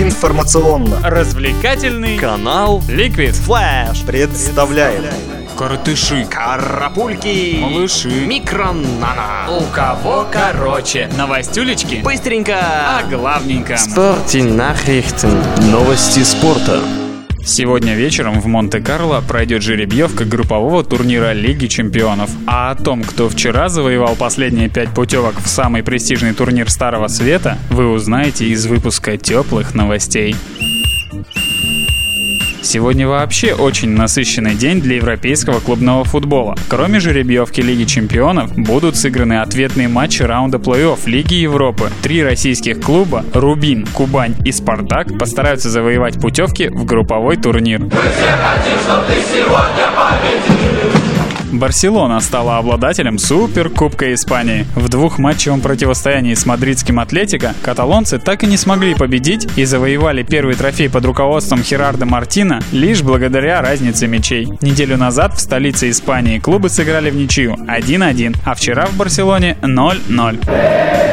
Информационно. Развлекательный канал Liquid Flash представляет Коротыши, Карапульки. Малыши, Микронана у кого короче. Новостюлечки, Быстренько. А главненько. Nachrichten Новости спорта Сегодня вечером в Монте-Карло пройдет жеребьевка группового турнира Лиги Чемпионов. А о том, кто вчера завоевал последние пять путевок в самый престижный турнир Старого Света, вы узнаете из выпуска теплых новостей. Сегодня вообще очень насыщенный день для европейского клубного футбола. Кроме жеребьевки Лиги Чемпионов, будут сыграны ответные матчи раунда плей-офф Лиги Европы. Три российских клуба – Рубин, Кубань и Спартак – постараются завоевать путевки в групповой турнир. Мы все хотим, чтобы ты сегодня победил. Барселона стала обладателем Суперкубка Испании. В двухматчевом противостоянии с мадридским Атлетико каталонцы так и не смогли победить и завоевали первый трофей под руководством Херарда Мартина лишь благодаря разнице мячей. Неделю назад в столице Испании клубы сыграли в ничью 1-1, а вчера в Барселоне 0-0.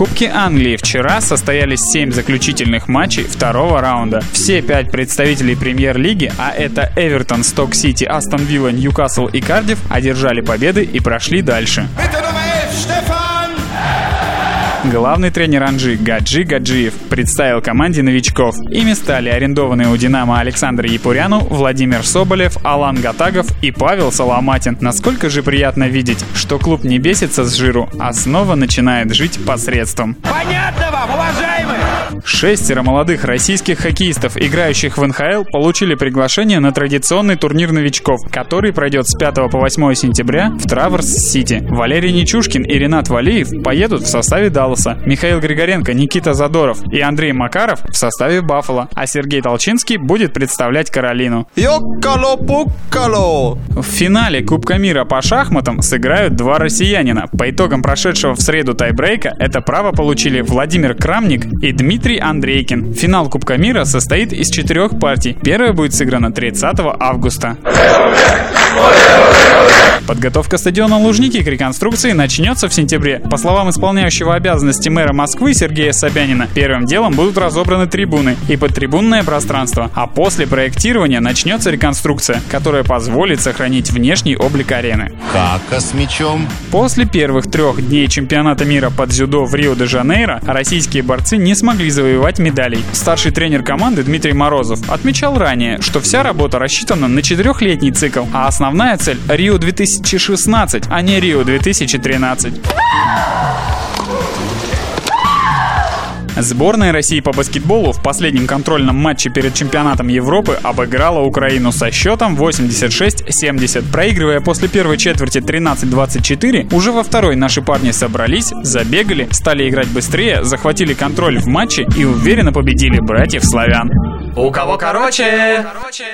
Кубке Англии вчера состоялись 7 заключительных матчей второго раунда. Все пять представителей премьер-лиги, а это Эвертон, Сток-Сити, Астон Вилла, Ньюкасл и Кардив, одержали победы и прошли дальше. Главный тренер Анжи Гаджи Гаджиев представил команде новичков. Ими стали арендованные у «Динамо» Александр Япуряну, Владимир Соболев, Алан Гатагов и Павел Соломатин. Насколько же приятно видеть, что клуб не бесится с жиру, а снова начинает жить посредством. Понятно вам, уважаемые! Шестеро молодых российских хоккеистов, играющих в НХЛ, получили приглашение на традиционный турнир новичков, который пройдет с 5 по 8 сентября в Траверс-Сити. Валерий Нечушкин и Ренат Валиев поедут в составе Далласа, Михаил Григоренко, Никита Задоров и Андрей Макаров в составе Баффала, а Сергей Толчинский будет представлять Каролину. Йоккало-пуккало! В финале Кубка мира по шахматам сыграют два россиянина. По итогам прошедшего в среду тайбрейка это право получили Владимир Крамник и Дмитрий Дмитрий Андрейкин. Финал Кубка мира состоит из четырех партий. Первая будет сыграна 30 августа. Подготовка стадиона Лужники к реконструкции начнется в сентябре. По словам исполняющего обязанности мэра Москвы Сергея Собянина, первым делом будут разобраны трибуны и подтрибунное пространство, а после проектирования начнется реконструкция, которая позволит сохранить внешний облик арены. Как с мячом? После первых трех дней чемпионата мира под дзюдо в Рио-де-Жанейро российские борцы не смогли завоевать медалей. Старший тренер команды Дмитрий Морозов отмечал ранее, что вся работа рассчитана на четырехлетний цикл, а основная цель — Рио 2000 2016, а не Рио 2013. Сборная России по баскетболу в последнем контрольном матче перед чемпионатом Европы обыграла Украину со счетом 86-70. Проигрывая после первой четверти 13-24, уже во второй наши парни собрались, забегали, стали играть быстрее, захватили контроль в матче и уверенно победили братьев славян. У кого короче? короче.